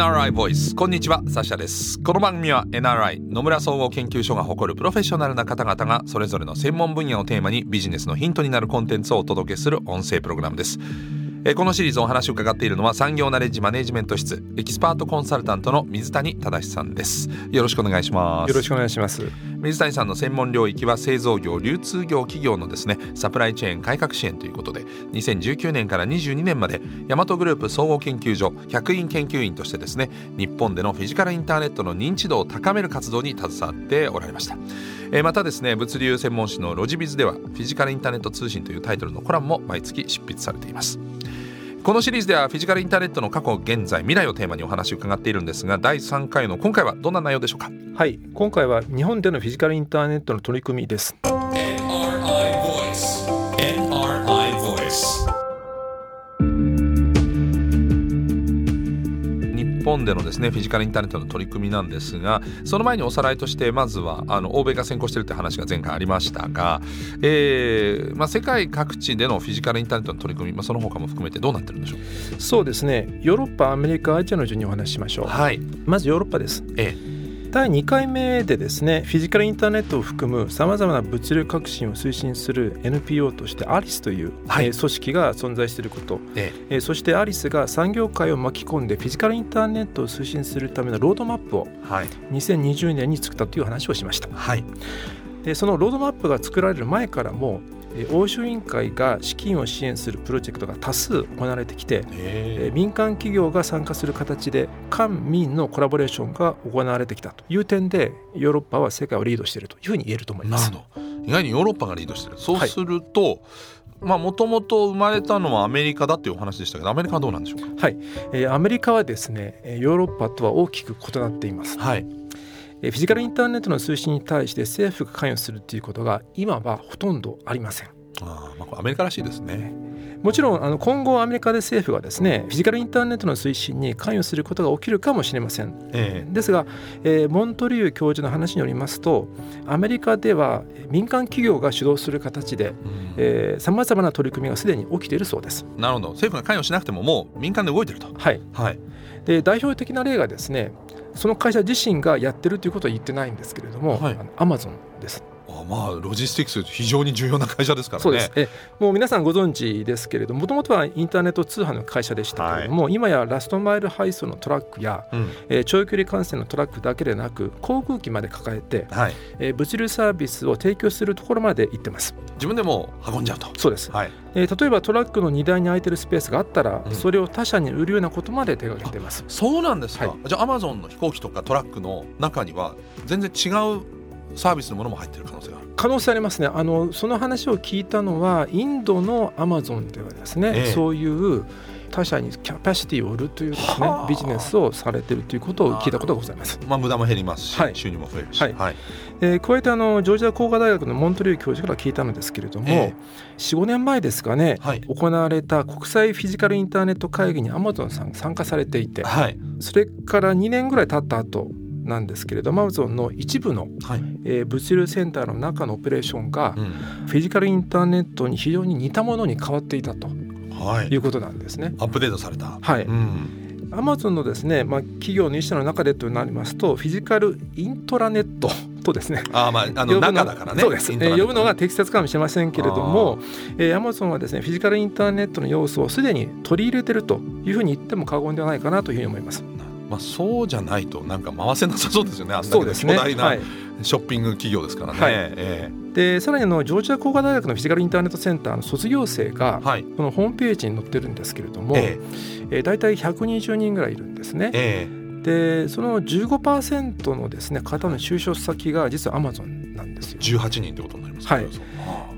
NRI ボイス。こんにちはサシャです。この番組は NRI 野村総合研究所が誇るプロフェッショナルな方々がそれぞれの専門分野をテーマにビジネスのヒントになるコンテンツをお届けする音声プログラムです。えこのシリーズお話を伺っているのは産業ナレッジマネジメント室エキスパートコンサルタントの水谷正さんです。よろしくお願いします。よろしくお願いします。水谷さんの専門領域は製造業流通業企業のですねサプライチェーン改革支援ということで2019年から22年まで大和グループ総合研究所客員研究員としてですね日本でのフィジカルインターネットの認知度を高める活動に携わっておられました。えまたですね物流専門誌のロジビズではフィジカルインターネット通信というタイトルのコラムも毎月執筆されていますこのシリーズではフィジカルインターネットの過去現在未来をテーマにお話を伺っているんですが第3回の今回はどんな内容でしょうか？はい今回は日本でのフィジカルインターネットの取り組みです。本でのですねフィジカルインターネットの取り組みなんですがその前におさらいとしてまずはあの欧米が先行しているって話が前回ありましたが、えーまあ、世界各地でのフィジカルインターネットの取り組み、まあ、その他も含めてどうなってるんでしょう？そうですね。ヨーロッパアメリカアジアの順にお話ししましょう、はい、まずヨーロッパです、ええ第2回目でですねフィジカルインターネットを含むさまざまな物流革新を推進する NPO としてアリスという、はい、組織が存在していること、ええ、そしてアリスが産業界を巻き込んでフィジカルインターネットを推進するためのロードマップを2020年に作ったという話をしました。はい、でそのロードマップが作られる前からも欧州委員会が資金を支援するプロジェクトが多数行われてきて民間企業が参加する形で官民のコラボレーションが行われてきたという点でヨーロッパは世界をリードしているというふうに言えると思います。意外にヨーロッパがリードしてい。るそうすると、はいまあもともと生まれたのはアメリカだっていうお話でしたけどアメリカはどうなんでしょうか？はい、えー、アメリカはですねヨーロッパとは大きく異なっています、はい、フィジカルインターネットの通信に対して政府が関与するということが今はほとんどありません。あまあ、アメリカらしいですね。もちろんあの今後アメリカで政府がですねフィジカルインターネットの推進に関与することが起きるかもしれません、えー、ですが、えー、モントリュー教授の話によりますとアメリカでは民間企業が主導する形でさまざまな取り組みがすでに起きているそうです。なるほど。政府が関与しなくてももう民間で動いてると。はい、はい、で代表的な例がですねその会社自身がやってるということは言ってないんですけれども、はい、アマゾンです。まあロジスティクス非常に重要な会社ですからね。そうです。えもう皆さんご存知ですけれどもともとはインターネット通販の会社でしたけれども、はい、今やラストマイル配送のトラックや、うん、えー、長距離幹線のトラックだけでなく航空機まで抱えて、はい、えー、物流サービスを提供するところまで行ってます。自分でも運んじゃうと。そうです、はい。えー、例えばトラックの荷台に空いてるスペースがあったら、うん、それを他社に売るようなことまで手がけてます。そうなんですか、はい、じゃあアマゾンの飛行機とかトラックの中には全然違うサービスのものも入ってる可能性がある。可能性ありますね。あのその話を聞いたのはインドのアマゾンではですね、ええ、そういう他社にキャパシティを売るというですねビジネスをされているということを聞いたことがございます。まあ無駄も減りますし、はい、収入も増えるし。はい。はい、えー、加えてあのジョージア工科大学のモントリュー教授から聞いたのですけれども、えー、45年前ですかね、はい、行われた国際フィジカルインターネット会議にアマゾンさんが参加されていて、はい、それから2年ぐらい経った後なんですけれどもアマゾンの一部の、はい、えー、物流センターの中のオペレーションが、うん、フィジカルインターネットに非常に似たものに変わっていたと、はい、いうことなんですね。アップデートされた、はい、うん。アマゾンのですね、まあ、企業の一社の中でとなりますとフィジカルイントラネットとですねあまああの中だからね。そうです、えー、呼ぶのが適切かもしれませんけれどもえー、アマゾンはですねフィジカルインターネットの要素をすでに取り入れてるというふうに言っても過言ではないかなというふうに思います。まあ、そうじゃないとなんか回せなさそうですよねあんな巨大なショッピング企業ですからね。はい。えー、でさらにあのジョージア工科大学のフィジカルインターネットセンターの卒業生が、はい、このホームページに載ってるんですけれども、えー、えー、大体120人ぐらいいるんですね。えー、でその15%のですね方の就職先が実はアマゾンなんですよ。18人ってことになりますはい、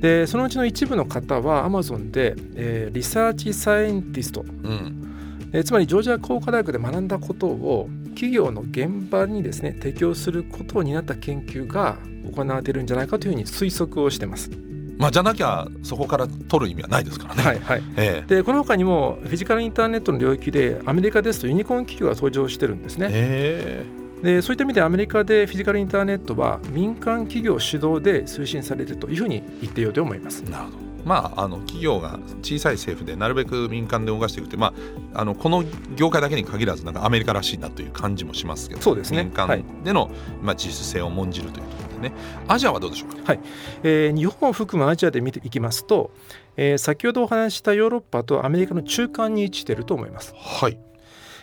でそのうちの一部の方はアマゾンで、えー、 research scientist、うんえつまりジョージア工科大学で学んだことを企業の現場にですね適用することを担った研究が行われているんじゃないかというふうに推測をしてます。まあ、じゃなきゃそこから取る意味はないですからね。はいはいえでこの他にもフィジカルインターネットの領域でアメリカですとユニコーン企業が登場してるんですね。えでそういった意味でアメリカでフィジカルインターネットは民間企業主導で推進されるというふうに言っていようと思います。なるほどまあ、あの企業が小さい政府でなるべく民間で動かしていくって、まあ、あのこの業界だけに限らずなんかアメリカらしいなという感じもしますけどそうですね。民間での、はい、まあ、自主性を重んじるというところでね。アジアはどうでしょうか、はい。えー、日本を含むアジアで見ていきますと、えー、先ほどお話したヨーロッパとアメリカの中間に位置していると思います。はい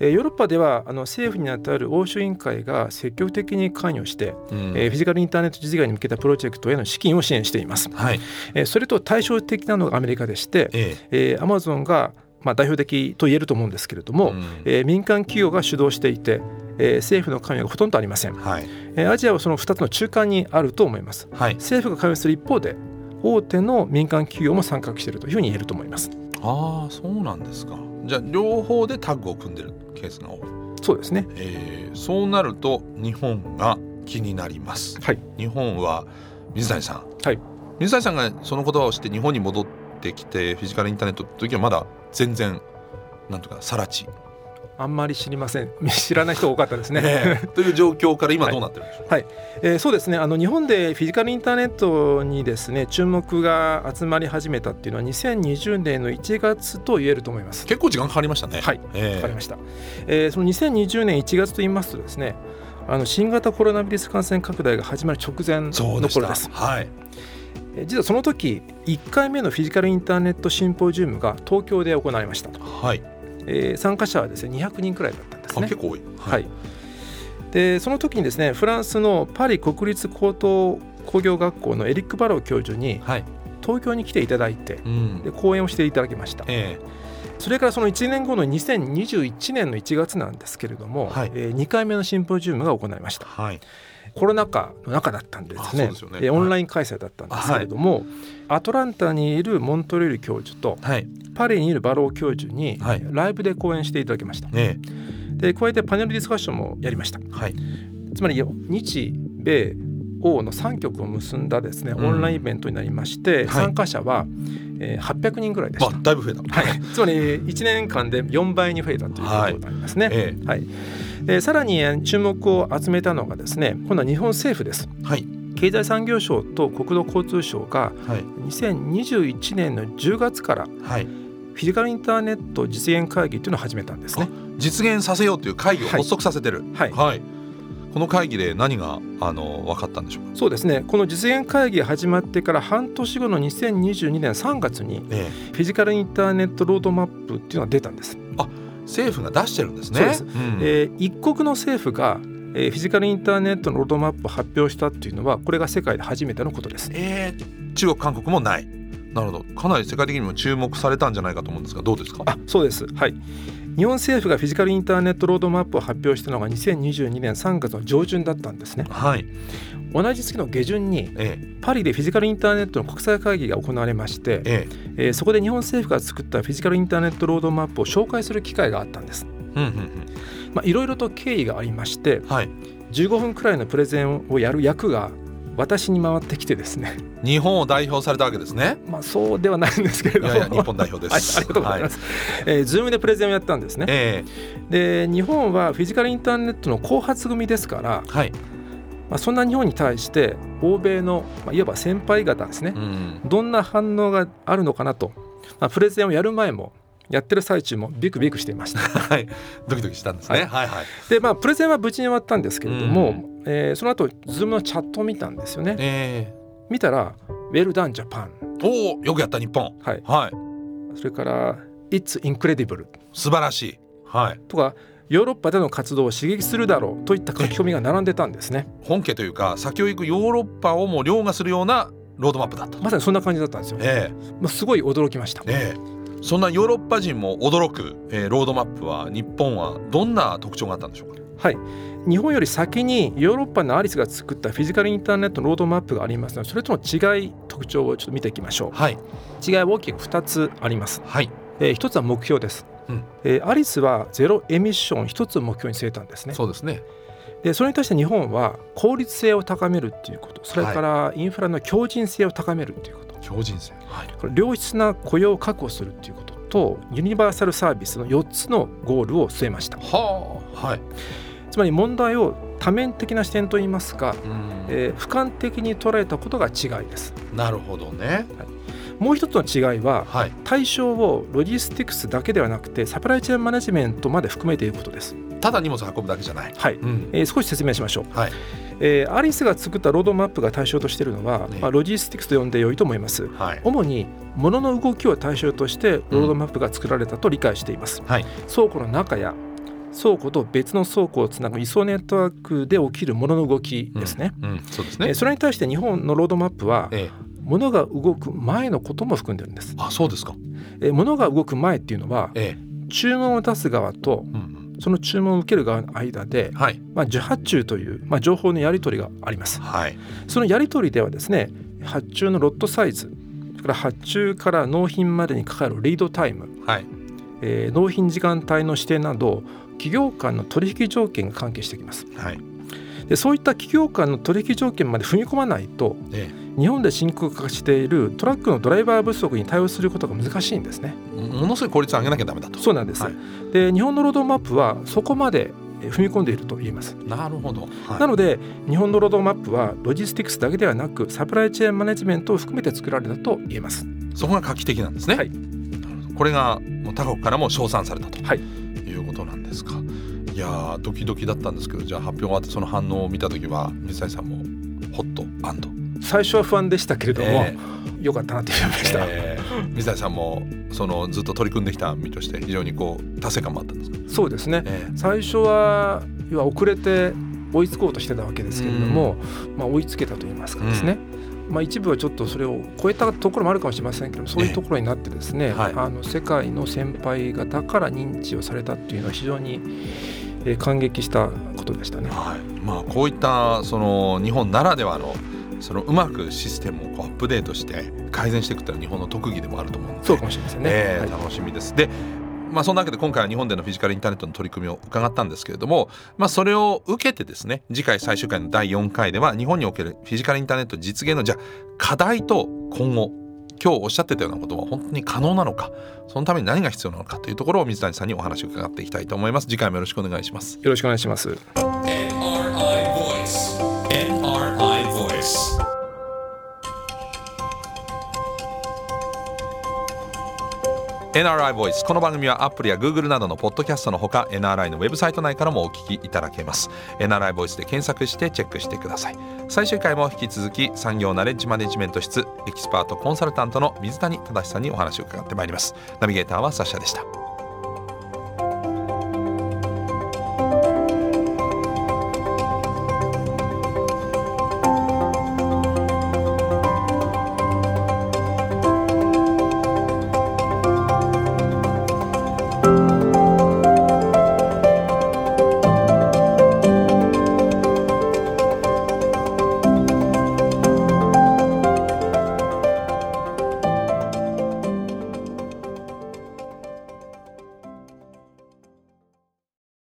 ヨーロッパではあの政府にあたる欧州委員会が積極的に関与して、うん、えー、フィジカルインターネット実現に向けたプロジェクトへの資金を支援しています。はい、えー、それと対照的なのがアメリカでして、ええ。ー、アマゾンがまあ代表的と言えると思うんですけれども、うん、えー、民間企業が主導していて、えー、政府の関与がほとんどありません、はい。えー、アジアはその2つの中間にあると思います、はい、政府が関与する一方で大手の民間企業も参画しているというふうに言えると思いますああそうなんですか。じゃあ両方でタッグを組んでるケースが多い。そうですね、えー、そうなると日本が気になります、はい、日本は水谷さん、はい、水谷さんがその言葉をして日本に戻ってきてフィジカルインターネットの時はまだ全然なんとかさら地あんまり知りません。知らない人多かったですね。ねという状況から今どうなってるんでしょうはい、はい、えー、そうですね。あの日本でフィジカルインターネットにですね注目が集まり始めたっていうのは2020年の1月と言えると思います。結構時間かかりましたね。はい、えー、かかりました、えー、その2020年1月と言いますとですねあの新型コロナウイルス感染拡大が始まる直前の頃です。はい。実はその時1回目のフィジカルインターネットシンポジウムが東京で行われました。はいえー、参加者はですね200人くらいだったんですね。結構多い、はい、はい、でその時にですねフランスのパリ国立高等工業学校のエリック・バロー教授に、はい、東京に来ていただいて、うん、で講演をしていただきました。えーそれからその1年後の2021年の1月なんですけれども、はい、えー、2回目のシンポジウムが行われました、はい、コロナ禍の中だったんですね。ですね、オンライン開催だったんですけれども、はい、アトランタにいるモントレール教授と、はい、パリにいるバロー教授にライブで講演していただきました、で加えてパネルディスカッションもやりました、つまり日米欧の3局を結んだですね、オンラインイベントになりまして、参加者は、えー、800人ぐらいでした。だいぶ増えた、はい、つまり1年間で4倍に増えたということになりますね。はい、えはいでさらに注目を集めたのがですね今度は日本政府です。はい。経済産業省と国土交通省が2021年の10月からフィジカルインターネット実現会議というのを始めたんですね。実現させようという会議を発足させてる。はい、はい、この会議で何があの分かったんでしょうか？そうですね。この実現会議始まってから半年後の2022年3月に、フィジカルインターネットロードマップっていうのが出たんです。あ政府が出してるんですね。そうです、うん、えー、一国の政府がえー、フィジカルインターネットのロードマップを発表したっていうのはこれが世界で初めてのことです。えー、中国韓国もない。なるほど。かなり世界的にも注目されたんじゃないかと思うんですがどうですか？あ、そうです。はい。日本政府がフィジカルインターネットロードマップを発表したのが2022年3月の上旬だったんですね。はい。同じ月の下旬に、ええ、パリでフィジカルインターネットの国際会議が行われまして、えええー、そこで日本政府が作ったフィジカルインターネットロードマップを紹介する機会があったんです。まあ、いろいろと経緯がありまして、はい、15分くらいのプレゼンをやる役が私に回ってきてですね。日本を代表されたわけですね。まあそうではないんですけれども。日本代表です、はい、ありがとうございます、はい、えー、ズームでプレゼンをやったんですね、えー、で日本はフィジカルインターネットの後発組ですから、はい。まあ、そんな日本に対して欧米の、まあ、いわば先輩方ですね、うん、どんな反応があるのかなと、まあ、プレゼンをやる前もやってる最中もビクビクしていました。はい、ドキドキしたんですね。はい、はい、はい。で、まあプレゼンは無事に終わったんですけれども、うん、えー、その後 Zoomのチャットを見たんですよね。えー、見たら Well done Japan。おお、よくやった日本。はい。はい。それから It's incredible。素晴らしい。はい。とかヨーロッパでの活動を刺激するだろうといった書き込みが並んでたんですね。本家というか先を行くヨーロッパをも凌駕するようなロードマップだったまさにそんな感じだったんですよ。ええまあ、すごい驚きました。ええそんなヨーロッパ人も驚く、えー、ロードマップは日本はどんな特徴があったんでしょうか？はい。日本より先にヨーロッパの ALICEが作ったフィジカルインターネットのロードマップがありますのでそれとの違い特徴をちょっと見ていきましょう、はい、違いは大きく2つあります、はい。えー、1つは目標です、うん。えー、アリスはゼロエミッション1つを目標に据えたんですね。そうですね。でそれに対して日本は効率性を高めるっていうこと。それからインフラの強靭性を高めるっていうこと、強靭性、はい、これ良質な雇用を確保するっていうこととユニバーサルサービスの4つのゴールを据えました。はあ。はい、つまり問題を多面的な視点といいますか、うん、えー、俯瞰的に捉えたことが違いです。なるほどね、はい。もう一つの違いは、はい、対象をロジスティクスだけではなくてサプライチェーンマネジメントまで含めていることです。ただ荷物運ぶだけじゃない。はい、うん、えー、少し説明しましょう、はいえー、 ALICEが作ったロードマップが対象としているのは、ね、まあ、ロジスティクスと呼んでよいと思います、はい、主に物の動きを対象としてロードマップが作られたと理解しています、うん。はい、倉庫の中や倉庫と別の倉庫をつなぐ移送ネットワークで起きる物の動きですね。うん。うん、そうですね、えー、それに対して日本のロードマップは、ええ、物が動く前のことも含んでるんです。あそうですか、えー、物が動く前っていうのは、ええ、注文を出す側と、うんうんその注文を受ける側の間で、はい、まあ、受発注という、まあ、情報のやり取りがあります、はい、そのやり取りではですね発注のロットサイズそれから発注から納品までにかかるリードタイム、はい。えー、納品時間帯の指定など企業間の取引条件が関係してきます。はい、でそういった企業間の取引条件まで踏み込まないと、ええ、日本で深刻化しているトラックのドライバー不足に対応することが難しいんですね。ものすごい効率を上げなきゃダメだと。そうなんです。はい、で日本のロードマップはそこまで踏み込んでいると言えます。なるほど、はい、なので日本のロードマップはロジスティクスだけではなくサプライチェーンマネジメントを含めて作られたと言えます。そこが画期的なんですね。はい、これがもう他国からも称賛されたと、はい、いうことなんですか。いやドキドキだったんですけどじゃあ発表があってその反応を見た時は水谷さんもホッと安堵最初は不安でしたけれども、えー、よかったなって思いました、えー、水谷さんもそのずっと取り組んできた身として非常にこう達成感もあったんですか？そうですね、えー、最初は要は遅れて追いつこうとしてたわけですけれども、まあ、追いつけたと言いますかですね、うん。まあ、一部はちょっとそれを超えたところもあるかもしれませんけどそういうところになってですね、はい、あの世界の先輩方から認知をされたっていうのは非常にえー、感激したことでしたね。はい。まあ、こういったその日本ならではのそのうまくシステムをこうアップデートして改善していくというのは日本の特技でもあると思うので。そうかもしれませんね、えー、楽しみです。でまあ、そんなわけで今回は日本でのフィジカルインターネットの取り組みを伺ったんですけれども、まあ、それを受けてですね次回最終回の第4回では日本におけるフィジカルインターネット実現のじゃあ課題と今後今日おっしゃってたようなことは本当に可能なのかそのために何が必要なのかというところを水谷さんにお話を伺っていきたいと思います。次回もよろしくお願いします。よろしくお願いします NRI Voice この番組はアップルや Google などのポッドキャストのほか NRI のウェブサイト内からもお聞きいただけます。NRI Voice で検索してチェックしてください。最終回も引き続き産業ナレッジマネジメント室エキスパートコンサルタントの水谷正さんにお話を伺ってまいります。ナビゲーターはサッシャでした。